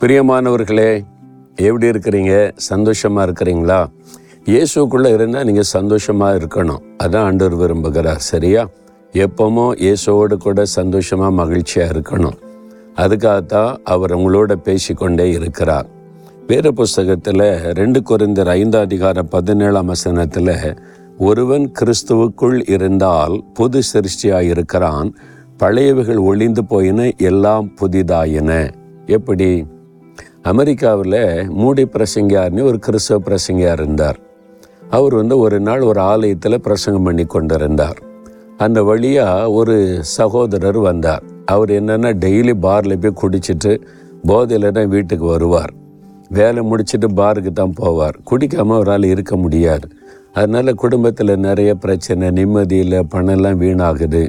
பிரியமானவர்களே எப்படி இருக்கிறீங்க? சந்தோஷமாக இருக்கிறீங்களா? இயேசுக்குள்ளே இருந்தால் நீங்கள் சந்தோஷமாக இருக்கணும். அதான் ஆண்டவர் விரும்புகிறார் சரியா? எப்பவும் இயேசுவோடு கூட சந்தோஷமாக மகிழ்ச்சியாக இருக்கணும். அதுக்காகத்தான் அவர் உங்களோட பேசிக்கொண்டே இருக்கிறார். வேறு புஸ்தகத்தில் ரெண்டு குறைந்தர் ஐந்தாம் அதிகார பதினேழாம் வசனத்தில் ஒருவன் கிறிஸ்துவுக்குள் இருந்தால் புது சிருஷ்டியாக இருக்கிறான் பழையவைகள் ஒளிந்து போயின எல்லாம் புதிதாயின. எப்படி? அமெரிக்காவில் மூடி பிரசங்கியார்னு ஒரு கிறிஸ்தவ பிரசங்கியார் இருந்தார். அவர் வந்து ஒரு நாள் ஒரு ஆலயத்தில் பிரசங்கம் பண்ணி கொண்டிருந்தார். அந்த வழியாக ஒரு சகோதரர் வந்தார். அவர் என்னென்னா டெய்லி பாரில் போய் குடிச்சிட்டு போதையில் தான் வீட்டுக்கு வருவார். வேலை முடிச்சிட்டு பாருக்கு தான் போவார். குடிக்காமல் அவரால் இருக்க முடியாது. அதனால் குடும்பத்தில் நிறைய பிரச்சனை நிம்மதியில் பணம்லாம் வீணாகுது.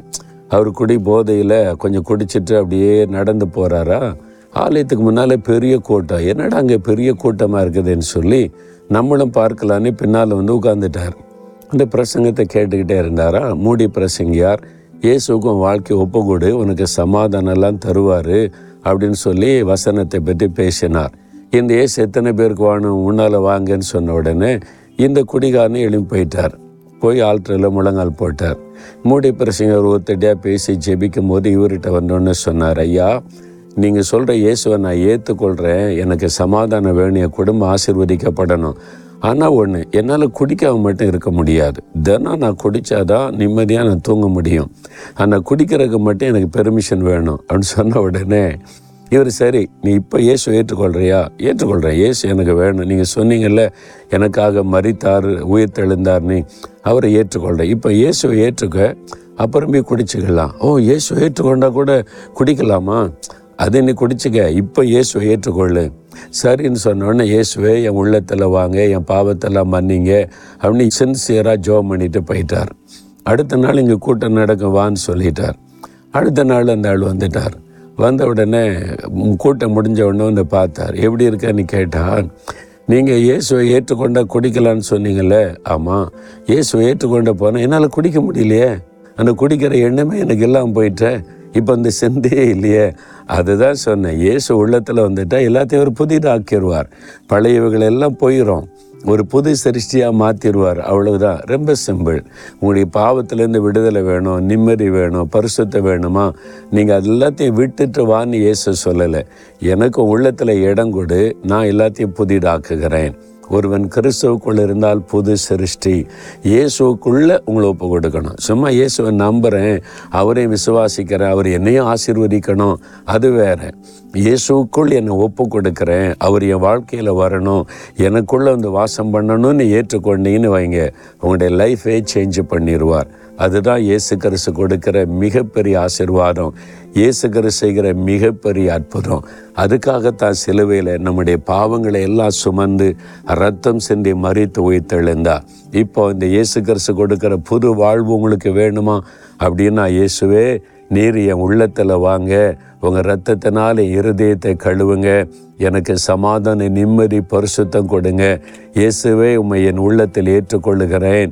அவர் குடி போதையில் கொஞ்சம் குடிச்சிட்டு அப்படியே நடந்து போகிறாரா ஆலயத்துக்கு முன்னால் பெரிய கூட்டம் என்னடா அங்கே பெரிய கூட்டமாக இருக்குதுன்னு சொல்லி நம்மளும் பார்க்கலான்னு பின்னால் வந்து உட்காந்துட்டார் அந்த பிரசங்கத்தை கேட்டுக்கிட்டே இருந்தாரா? மூடி பிரசங்கியார் இயேசுக்கும் வாழ்க்கை ஒப்புக்கொடு உனக்கு சமாதானம்லாம் தருவார் அப்படின்னு சொல்லி வசனத்தை பற்றி பேசினார். இந்த இயேசு எத்தனை பேருக்கு வாணும் உன்னால் வாங்கன்னு சொன்ன உடனே இந்த குடிகாரனு எழும்பி போயிட்டார். போய் ஆல்ட்ரில் முழங்கால் போட்டார். மூடி பிரசங்கர் ஒருத்தடியாக பேசி ஜெபிக்கும் போது இவர்கிட்ட வந்தோன்னு சொன்னார் ஐயா நீங்கள் சொல்கிற இயேசுவை நான் ஏற்றுக்கொள்கிறேன் எனக்கு சமாதானம் வேணும். என் குடும்பம் ஆசீர்வதிக்கப்படணும். ஆனால் ஒன்று என்னால் குடிக்காம மட்டும் இருக்க முடியாது. தினம் நான் குடித்தாதான் நிம்மதியாக நான் தூங்க முடியும். ஆனால் குடிக்கிறதுக்கு மட்டும் எனக்கு பெர்மிஷன் வேணும். அப்படின்னு சொன்ன உடனே இவர் சரி நீ இப்போ இயேசு ஏற்றுக்கொள்கிறியா ஏற்றுக்கொள்கிறேன் இயேசு எனக்கு வேணும். நீங்கள் சொன்னீங்கல்ல எனக்காக மறித்தார் உயிர் தெழுந்தார் நீ. அவரை ஏற்றுக்கொள்கிறேன் இப்போ இயேசுவை ஏற்றுக்க அப்புறமே குடிச்சுக்கலாம். ஓ இயேசு ஏற்றுக்கொண்டா கூட குடிக்கலாமா? அதை நீ குடிச்சுக்க. இப்போ இயேசுவை ஏற்றுக்கொள்ளு. சரின்னு சொன்னோடனே இயேசுவே என் உள்ளத்தில் வாங்க என் பாவத்தெல்லாம் மன்னிங்க. அப்படின்னு சின்சியராக ஜோம் பண்ணிட்டு போயிட்டார். அடுத்த நாள் இங்கே கூட்டம் நடக்கும் வான்னு சொல்லிட்டார். அடுத்த நாள் அந்த ஆள் வந்துட்டார். வந்த உடனே கூட்டம் முடிஞ்ச உடனே வந்து பார்த்தார். எப்படி இருக்கன்னு கேட்டால் நீங்கள் இயேசுவை ஏற்றுக்கொண்டா குடிக்கலான்னு சொன்னீங்களே ஆமாம் இயேசுவை ஏற்றுக்கொண்ட போனால் என்னால் குடிக்க முடியலையே. அந்த குடிக்கிற எண்ணமே எனக்கு இல்லாமல் போயிட்டேன் இப்போ இந்த சிந்தையே இல்லையே. அதுதான் சொன்னேன். இயேசு உள்ளத்தில் வந்துட்டால் எல்லாத்தையும் ஒரு புதிதாக்கிடுவார் பழையவைகள் எல்லாம் போயிடும் ஒரு புது சிருஷ்டியாக மாற்றிடுவார் அவ்வளவுதான். ரொம்ப சிம்பிள். உங்களுடைய பாவத்திலேருந்து விடுதலை வேணும் நிம்மதி வேணும் பரிசுத்தை வேணுமா? நீங்கள் அது எல்லாத்தையும் விட்டுட்டு வான்னு இயேசு சொல்லலை. எனக்கு உள்ளத்தில் இடம் கொடு. நான் எல்லாத்தையும் புதிதாக்குகிறேன். ஒருவன் கிறிஸ்துவுக்குள்ள இருந்தால் புது சிருஷ்டி. இயேசுக்குள்ள உங்களை ஒப்பு கொடுக்கணும். சும்மா இயேசுவை நம்புகிறேன் அவரையும் விசுவாசிக்கிறேன் அவர் என்னையும் ஆசீர்வதிக்கணும். அது வேற. இயேசுக்குள் என்னை ஒப்பு கொடுக்குறேன் அவர் என் வாழ்க்கையில் வரணும் எனக்குள்ள வந்து வாசம் பண்ணணும்னு ஏற்றுக்கொண்டீங்கன்னு வைங்க. உங்களுடைய லைஃபே சேஞ்ச் பண்ணிடுவார் அதுதான் இயேசு கிறிஸ்து கொடுக்கிற மிகப்பெரிய ஆசிர்வாதம். இயேசு கரு செய்கிற மிகப்பெரிய அற்புதம். அதுக்காகத்தான் சிலுவையில் நம்முடைய பாவங்களை எல்லாம் சுமந்து ரத்தம் சிந்தி மறித்து உயிர்த்தெழுந்தார் இப்போ இந்த இயேசு கிறிஸ்து கொடுக்கிற புது வாழ்வு உங்களுக்கு வேணுமா? அப்படின்னா இயேசுவே நீர் என் உள்ளத்தில் வாங்க. உங்கள் ரத்தத்தினால இருதயத்தை கழுவுங்க. எனக்கு சமாதான நிம்மதி பரிசுத்தம் கொடுங்க. இயேசுவே உம்மை என் உள்ளத்தில் ஏற்றுக்கொள்ளுகிறேன்.